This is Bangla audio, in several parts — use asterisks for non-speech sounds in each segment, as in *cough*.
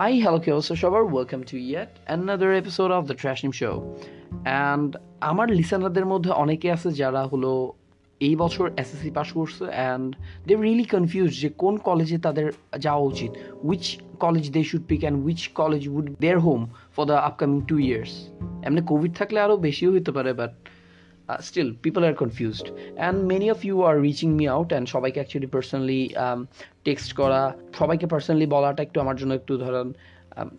Hi, hello, Kyoso Shower. Welcome to yet another episode of the Trash Team Show. And আমার লিসেনারদের মধ্যে অনেকে আছে যারা হলো এই বছর এসএসসি পাস করছে অ্যান্ড দে রিয়েলি কনফিউজ যে কোন কলেজে তাদের যাওয়া উচিত which college they should pick and which college would their home for the upcoming two years এমনি কোভিড থাকলে আরও বেশিও হতে পারে but still people are confused and many of you are reaching me out and সবাইকে অ্যাকচুয়ালি পার্সোনালি টেক্সট করা, সবাইকে পার্সোনালি বলাটা একটু আমার জন্য একটু ধরেন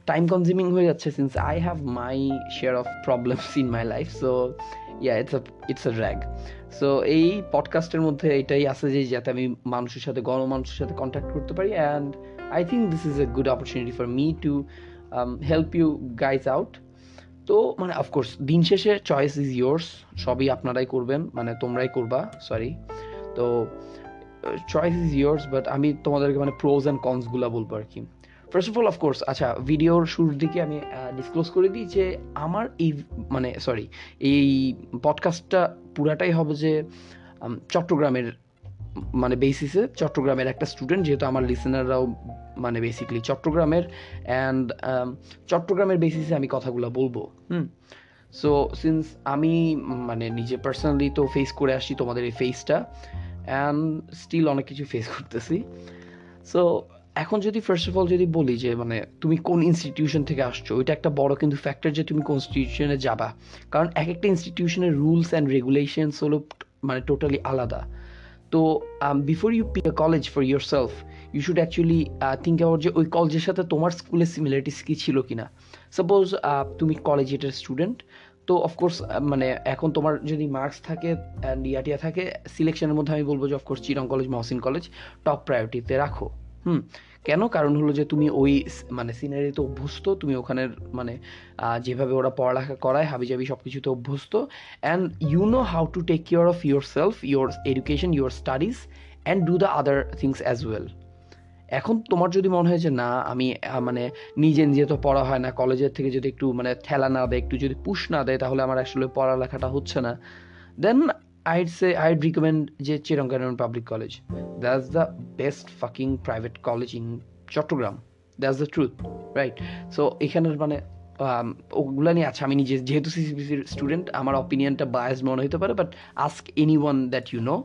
টাইম কনজিউমিং হয়ে যাচ্ছে since I have my share of problems in my life so yeah it's a it's a rag so এই পডকাস্টের মধ্যে এটাই আছে যে যাতে আমি মানুষের সাথে, গণমানুষের সাথে কন্ট্যাক্ট করতে পারি and I think this is a good opportunity for me to help you guys out তো মানে অফকোর্স দিন শেষে চয়েস ইজ ইয়োর্স সবই আপনারাই করবেন মানে তোমরাই করবা সরি তো চয়েস ইজ ইয়োর্স বাট আমি তোমাদেরকে মানে প্রোজ অ্যান্ড কনসগুলো বলব আর কি। ফার্স্ট অফ অল অফকোর্স আচ্ছা ভিডিওর শুরুর দিকে আমি ডিসক্লোজ করে দিই যে আমার এই মানে সরি এই পডকাস্টটা পুরাটাই হবে যে চট্টগ্রামের মানে বেসিসে চট্টগ্রামের একটা স্টুডেন্ট যেহেতু আমার লিসেনাররাও মানে বেসিকলি চট্টগ্রামের অ্যান্ড চট্টগ্রামের বেসিসে আমি কথাগুলো বলব। হুম। সো সিন্স আমি মানে নিজে পার্সোনালি তো ফেস করে আসছি তোমাদের এই ফেসটা অ্যান্ড স্টিল অনেক কিছু ফেস করতেছি। সো এখন যদি ফার্স্ট অফ অল যদি বলি যে মানে তুমি কোন ইনস্টিটিউশন থেকে আসছো ওইটা একটা বড় কিন্তু ফ্যাক্টর যে তুমি কোন ইনস্টিটিউশনে যাবা। কারণ এক একটা ইনস্টিটিউশনের রুলস অ্যান্ড রেগুলেশনস হলো মানে টোটালি আলাদা। তো before you pick a college for yourself you should actually think about যে ওই কলেজের সাথে তোমার স্কুলের সিমিলারিটিস কী ছিল কি না সাপোজ তুমি কলেজ এটার স্টুডেন্ট তো অফকোর্স মানে এখন তোমার যদি মার্কস থাকে অ্যান্ড ইয়াটিয়া থাকে সিলেকশনের মধ্যে আমি বলব যে of course Chirang college Mohsin college top প্রায়োরিটিতে রাখো। হুম, কেন? কারণ হলো যে তুমি ওই মানে সিনারিতে অভ্যস্ত, তুমি ওখানের মানে যেভাবে ওরা পড়ালেখা করায়, হাবিজাবি সব কিছুতে অভ্যস্ত and you know how to take care of yourself your education your studies and do the other things as well এখন তোমার যদি মনে হয় যে, না, আমি মানে নিজে নিজে তো পড়া হয় না, কলেজের থেকে যদি একটু মানে ঠেলা না দেয়, একটু যদি পুশ না দেয়, তাহলে আমার আসলে পড়ালেখাটা হচ্ছে না। দেন I'd সে আইড রিকমেন্ড যে চিরঙ্গানন public college that's the best fucking private college in Chittagong that's the truth right so এখানের মানে ওগুলো নিয়ে আচ্ছা আমি নিজে, যেহেতু সিসিপিসির স্টুডেন্ট আমার অপিনিয়নটা বায়াস মনে হতে পারে but ask anyone that you know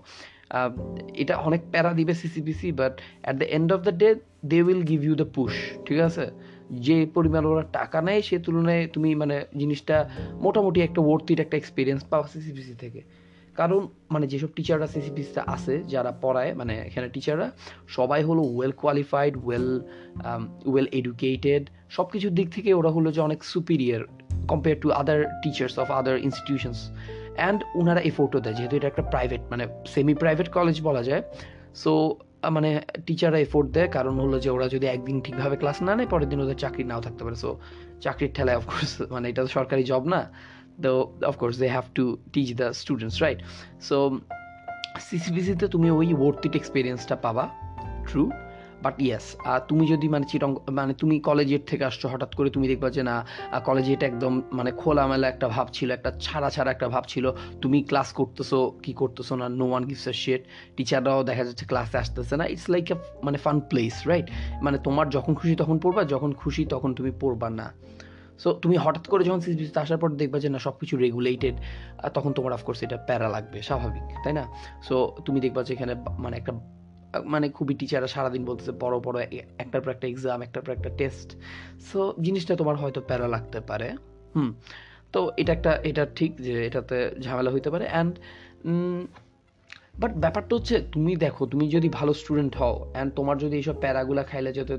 এটা অনেক প্যারা দিবে CCPC but at the end of the day they will give you the push ঠিক আছে? যে পরিমাণ ওরা টাকা নেয়, সে তুলনায় তুমি মানে জিনিসটা মোটামুটি একটা ওর্থির একটা এক্সপিরিয়েন্স পাওয়া সিসিপিসি থেকে। কারণ মানে যেসব টিচাররা সিসিপিসিতে আছে, যারা পড়ায় মানে এখানে টিচাররা সবাই হলো well qualified well well educated সব কিছুর দিক থেকে ওরা হলো যে অনেক superior compare to other teachers of other institutions and ওনারা এফোর্টও দেয়, যেহেতু এটা একটা প্রাইভেট মানে সেমি প্রাইভেট কলেজ বলা যায়। সো মানে টিচাররা এফোর্ট দেয়, কারণ হলো যে ওরা যদি একদিন ঠিকভাবে ক্লাস না নেয়, পরের দিন ওদের চাকরি নাও থাকতে পারে। সো চাকরির ঠেলায় অফকোর্স *laughs* মানে এটা তো সরকারি জব না। তো course, they have to teach the students, right? So সিসিবিসিতে তুমি ওই ওর্থিট এক্সপিরিয়েন্সটা পাবা। ট্রু বাট ইয়েস তুমি যদি মানে চিরং মানে তুমি কলেজের থেকে আসছো, হঠাৎ করে তুমি দেখবা যে না কলেজে এটা একদম মানে খোলামেলা একটা ভাব ছিল, একটা ছাড়া ছাড়া একটা ভাব ছিল। তুমি ক্লাস করতেছো, কি করতেছো না নো ওয়ান গিভস আ শেট টিচাররাও দেখা যাচ্ছে ক্লাসে আসতেছে না। ইটস লাইক এ মানে ফান প্লেস রাইট মানে তোমার যখন খুশি তখন পড়বা, যখন খুশি তখন তুমি পড়বা না। সো তুমি হঠাৎ করে যখন সিসবিসিতে আসার পর দেখবা যে না সব কিছু রেগুলেটেড তখন তোমার অফকোর্স এটা প্যারা লাগবে, স্বাভাবিক, তাই না? সো তুমি দেখবা যে এখানে মানে একটা মানে খুবই টিচাররা সারাদিন বলতেছে বড় বড় একটার পর একটা এক্সাম একটার পর একটা টেস্ট সো জিনিসটা তোমার হয়তো প্যারা লাগতে পারে। হুম। তো এটা একটা, এটা ঠিক যে এটাতে ঝামেলা হইতে পারে। অ্যান্ড বাট ব্যাপারটা হচ্ছে, তুমি দেখো, তুমি যদি ভালো স্টুডেন্ট হও অ্যান্ড তোমার যদি এইসব প্যারাগুলা খাইলে যাতে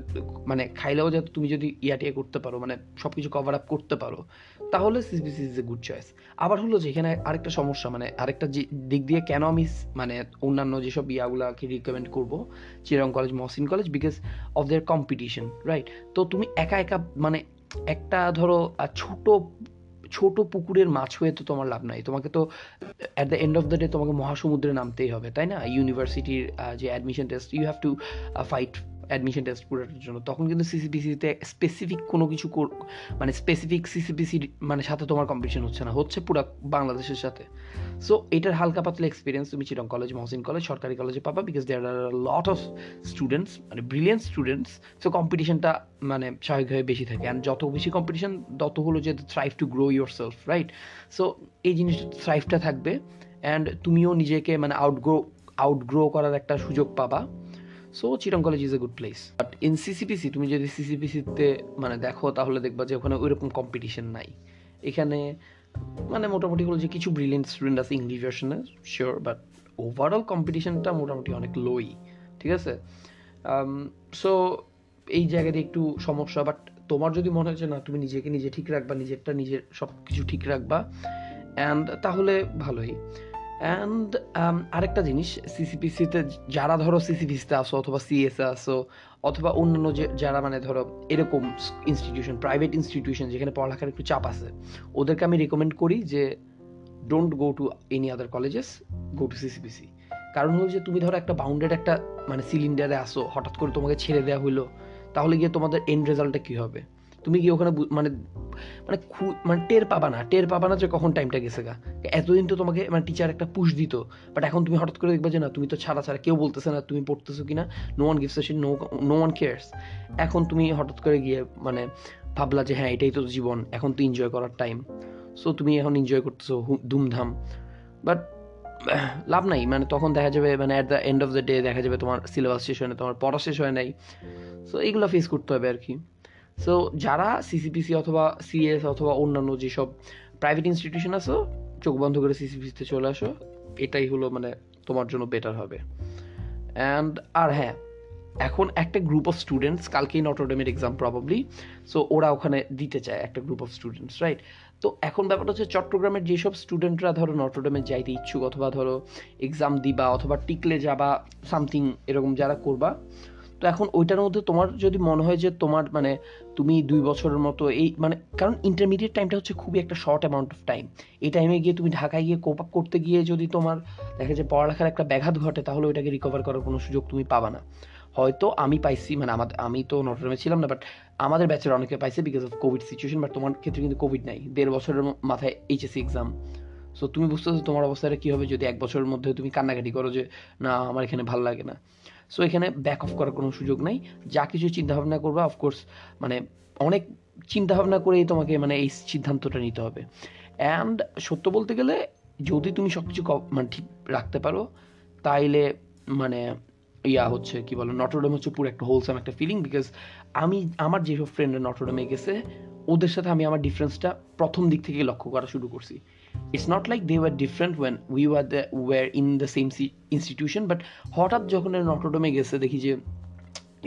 মানে খাইলেও যাতে তুমি যদি ইয়াটিয়া করতে পারো মানে সব কিছু কভার আপ করতে পারো, তাহলে CBC is a good choice আবার হলো যে, এখানে আরেকটা সমস্যা মানে আরেকটা দিক দিয়ে কেন আমি মানে অন্যান্য যেসব ইয়াগুলাকে রিকমেন্ড করব চিরং college Mohsin college because of their competition right তো তুমি একা একা মানে একটা ধরো ছোট ছোট পুকুরের মাছ হয়ে তো তোমার লাভ নাই। তোমাকে তো at the end of the day তোমাকে মহাসমুদ্রে নামতেই হবে, তাই না? ইউনিভার্সিটির যে admission test you have to fight admission test পুরোটার জন্য। তখন কিন্তু সিসিপিসিতে স্পেসিফিক কোনো কিছু মানে স্পেসিফিক সিসিপিসি মানে সাথে তোমার কম্পিটিশন হচ্ছে না। হচ্ছে পুরো বাংলাদেশের সাথে। সো এটার হালকা পাতলা এক্সপিরিয়েন্স তুমি চিরং কলেজ মহসিন কলেজ সরকারি কলেজে পাবা because there are lot of students মানে ব্রিলিয়েন্ট স্টুডেন্টস সো কম্পিটিশনটা মানে স্বাভাবিকভাবে বেশি থাকে। অ্যান্ড যত বেশি কম্পিটিশন তত হলো যে thrive to grow yourself right so এই জিনিসটা থ্রাইভটা থাকবে। অ্যান্ড তুমিও নিজেকে মানে আউটগ্রো আউটগ্রো করার একটা সুযোগ পাবা। So চিরং college is a good place but in CCPC তুমি যদি সিসিপিসিতে মানে দেখো, তাহলে দেখবা যে ওখানে ওইরকম কম্পিটিশন নাই। এখানে মানে মোটামুটি হলো যে কিছু ব্রিলিয়েন্ট স্টুডেন্ট আছে ইংলিশ ভার্সনে শিওর বাট ওভারঅল কম্পিটিশনটা মোটামুটি অনেক লোই ঠিক আছে? সো এই জায়গাতে একটু সমস্যা বাট তোমার যদি মনে হচ্ছে না, তুমি নিজেকে নিজে ঠিক রাখবা, নিজেরটা নিজের সব কিছু ঠিক রাখবা অ্যান্ড তাহলে ভালোই। অ্যান্ড um, আরেকটা জিনিস সিসিপিসিতে যারা ধরো সিসিপিসিতে আসো অথবা সিএসে আসো অথবা অন্যান্য যে যারা মানে ধরো এরকম ইনস্টিটিউশন প্রাইভেট ইনস্টিটিউশন যেখানে পড়ালেখার একটু চাপ আছে ওদেরকে আমি রেকমেন্ড করি যে don't go to any other colleges go to CCPC কারণ হলো যে তুমি ধরো একটা বাউন্ডেড একটা মানে সিলিন্ডারে আসো হঠাৎ করে তোমাকে ছেড়ে দেওয়া হলো তাহলে গিয়ে তোমাদের এন্ড রেজাল্টটা কী হবে? তুমি কি ওখানে মানে মানে মানে টের পাবা না। টের পাবা না যে কখন টাইমটা গেছে গা। এতদিন তো তোমাকে মানে টিচার একটা পুশ দিত। বাট এখন তুমি হঠাৎ করে দেখবা যে না, তুমি তো ছাড়া ছাড়া কেউ বলতেছে না তুমি পড়তেছো কি না no one gives no no one cares এখন তুমি হঠাৎ করে গিয়ে মানে ভাবলা যে হ্যাঁ এটাই তো জীবন। এখন তো এনজয় করার টাইম সো তুমি এখন এনজয় করতেছো ধুমধাম। বাট লাভ নাই। মানে তখন দেখা যাবে মানে at the end of the day দেখা যাবে তোমার সিলেবাস শেষ হয় না, তোমার পড়া শেষ হয় নাই। সো এইগুলো ফেস করতে হবে আর কি। সো যারা সিসিপিসি অথবা সিএস অথবা অন্যান্য যেসব প্রাইভেট ইনস্টিটিউশন আছে, চোখ বন্ধ করে সিসিপিসিতে চলে আসো। এটাই হলো মানে তোমার জন্য বেটার হবে। অ্যান্ড আর হ্যাঁ এখন একটা গ্রুপ অফ স্টুডেন্টস কালকেই নটরডেমের এক্সাম প্রবাবলি সো ওরা ওখানে দিতে চায় একটা গ্রুপ অফ স্টুডেন্টস রাইট তো এখন ব্যাপারটা হচ্ছে চট্টগ্রামের যেসব স্টুডেন্টরা ধরো নটরডেমে যাইতে ইচ্ছুক, অথবা ধরো এক্সাম দিবা, অথবা টিকলে যাবা সামথিং এরকম যারা করবা তো এখন ওইটার মধ্যে তোমার যদি মনে হয় যে তোমার মানে তুমি দুই বছরের মতো এই মানে কারণ ইন্টারমিডিয়েট টাইমটা হচ্ছে খুবই একটা শর্ট অ্যামাউন্ট অফ টাইম এই টাইমে গিয়ে তুমি ঢাকায় গিয়ে কোপ আপ করতে গিয়ে যদি তোমার দেখা যায় পড়ালেখার একটা ব্যাঘাত ঘটে, তাহলে ওইটাকে রিকভার করার কোনো সুযোগ তুমি পাবা না। হয়তো আমি পাইছি মানে আমাদের আমি তো নটরডেমে ছিলাম না বাট আমাদের ব্যাচের অনেকে পাইছে because of COVID situation but তোমার ক্ষেত্রে কিন্তু কোভিড নাই। দেড় বছরের মাথায় এইচএসসি এক্সাম সো তুমি বুঝতেছো তোমার অবস্থাটা কী হবে যদি এক বছরের মধ্যে তুমি কান্নাকাটি করো যে, না, আমার এখানে ভালো লাগে না। সো এখানে ব্যাক অফ করার কোনো সুযোগ নাই। যা কিছু চিন্তাভাবনা করবা অফকোর্স মানে অনেক চিন্তাভাবনা করেই তোমাকে মানে এই সিদ্ধান্তটা নিতে হবে। অ্যান্ড সত্য বলতে গেলে, যদি তুমি সব কিছু মানে ঠিক রাখতে পারো, তাইলে মানে ইয়া হচ্ছে, কি বলো নটরডেম হচ্ছে পুরো একটা হোলসাম একটা ফিলিং বিকজ আমি, আমার যেসব ফ্রেন্ডরা নটরডেমে গেছে, ওদের সাথে আমি আমার ডিফারেন্সটা প্রথম দিক থেকে লক্ষ্য করা শুরু করছি। It's not like they were different when we were the were in the same institution but হঠাৎ যখন নটরডেমে গেছে, দেখি যে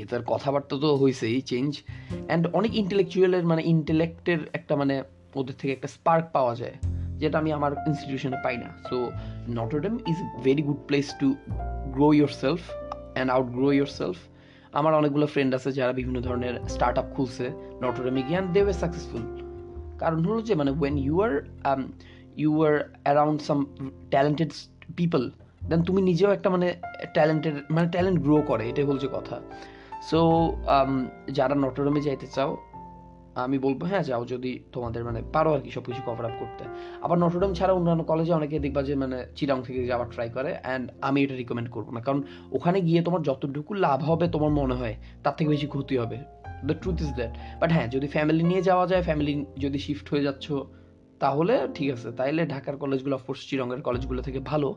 এটার কথাবার্তা তো হয়েছেই চেঞ্জ অ্যান্ড অনেক ইন্টেলেকচুয়ালের মানে ইন্টেলেক্টের একটা মানে ওদের থেকে একটা স্পার্ক পাওয়া যায়, যেটা আমি আমার ইনস্টিটিউশনে পাই না। So Notre Dame is very good place to grow yourself and outgrow yourself আমার অনেকগুলো ফ্রেন্ড আছে যারা বিভিন্ন ধরনের স্টার্ট আপ খুলছে নটরডেমে গিয়ে অ্যান্ড দে ওয়ে সাকসেসফুল কারণ হলো যে মানে when you are you are around some talented people then তুমি নিজেও একটা মানে ট্যালেন্টেড মানে ট্যালেন্ট গ্রো করে এটাই বলছে কথা। সো um, যারা নটরডেমে যাইতে চাও আমি বলব হ্যাঁ যাও যদি তোমাদের মানে পারো আর কি সব কিছু কভার আপ করতে। আবার নটরডেম ছাড়া অন্যান্য কলেজে অনেকে দেখবা যে মানে চিরাং থেকে যাওয়ার ট্রাই করে অ্যান্ড আমি এটা রিকমেন্ড করব না। কারণ ওখানে গিয়ে তোমার যতটুকু লাভ হবে তোমার মনে হয় তার থেকে বেশি ক্ষতি হবে। The truth is that but হ্যাঁ যদি ফ্যামিলি নিয়ে যাওয়া যায় ফ্যামিলি যদি শিফট হয়ে যাচ্ছ তাহলে ঠিক আছে, তাইলে ঢাকার কলেজগুলো অফকোর্স চিরঙ্গের কলেজগুলো থেকে ভালো।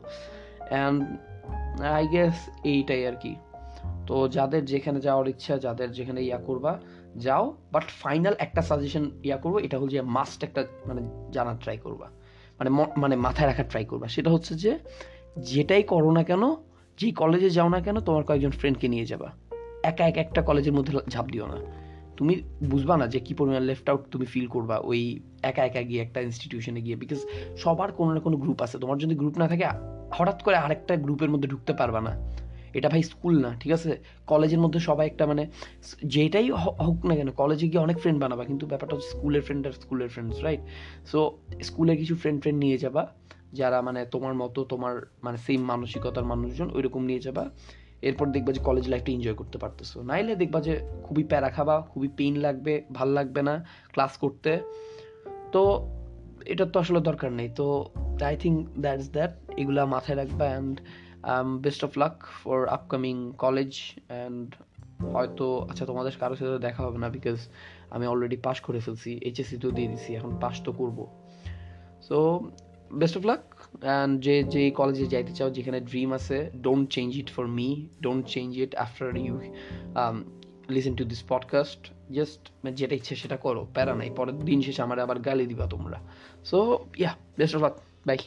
অ্যান্ড আই গেস এইটাই আর কি। তো যাদের যেখানে যাওয়ার ইচ্ছা, যাদের যেখানে ইয়া করবা, যাও। বাট ফাইনাল একটা সাজেশন ইয়া করব, এটা হল যে মাস্ট একটা মানে জানার ট্রাই করবা। মানে মানে মাথায় রাখার ট্রাই করবা। সেটা হচ্ছে যে, যেটাই করো না কেন, যেই কলেজে যাও না কেন, তোমার কয়েকজন ফ্রেন্ডকে নিয়ে যাবা। একা এক একটা কলেজের মধ্যে ঝাঁপ দিও না। তুমি বুঝবা না যে কি পরিমাণ লেফট আউট তুমি ফিল করবা ওই একা একা গিয়ে একটা ইনস্টিটিউশনে গিয়ে বিকজ সবার কোনো না কোনো গ্রুপ আছে। তোমার যদি গ্রুপ না থাকে, হঠাৎ করে আরেকটা গ্রুপের মধ্যে ঢুকতে পারবা না। এটা ভাই স্কুল না, ঠিক আছে? কলেজের মধ্যে সবাই একটা মানে যেটাই হোক না কেন কলেজে গিয়ে অনেক ফ্রেন্ড বানাবা, কিন্তু ব্যাপারটা হচ্ছে স্কুলের ফ্রেন্ড আর স্কুলের ফ্রেন্ডস রাইট সো স্কুলে কিছু ফ্রেন্ড ফ্রেন্ড নিয়ে যাবা, যারা মানে তোমার মতো, তোমার মানে সেম মানসিকতার মানুষজন, ওইরকম নিয়ে যাবা। এরপর দেখবা যে কলেজ লাইফটা এনজয় করতে পারতেছো। নাইলে দেখবা যে খুবই প্যারা খাবা, খুবই পেইন লাগবে, ভালো লাগবে না ক্লাস করতে। তো এটা তো আসলে দরকার নেই। তো আই থিঙ্ক দ্যাটস দ্যাট এগুলা মাথায় রাখবা and best of luck for upcoming college and হয়তো আচ্ছা তোমাদের কারোর সাথে দেখা হবে না বিকজ আমি অলরেডি পাস করে ফেলছি এইচএসসি তো দিয়ে দিছি, এখন পাস তো করব। সো বেস্ট অফ লাক যে যে কলেজে যাইতে চাও, যেখানে ড্রিম আছে don't change it for me don't change it after you listen to this podcast just যেটা ইচ্ছে সেটা করো, প্যারা নাই। পরের দিন শেষে আমার আবার গালি দিবা তোমরা। So yeah best of luck bye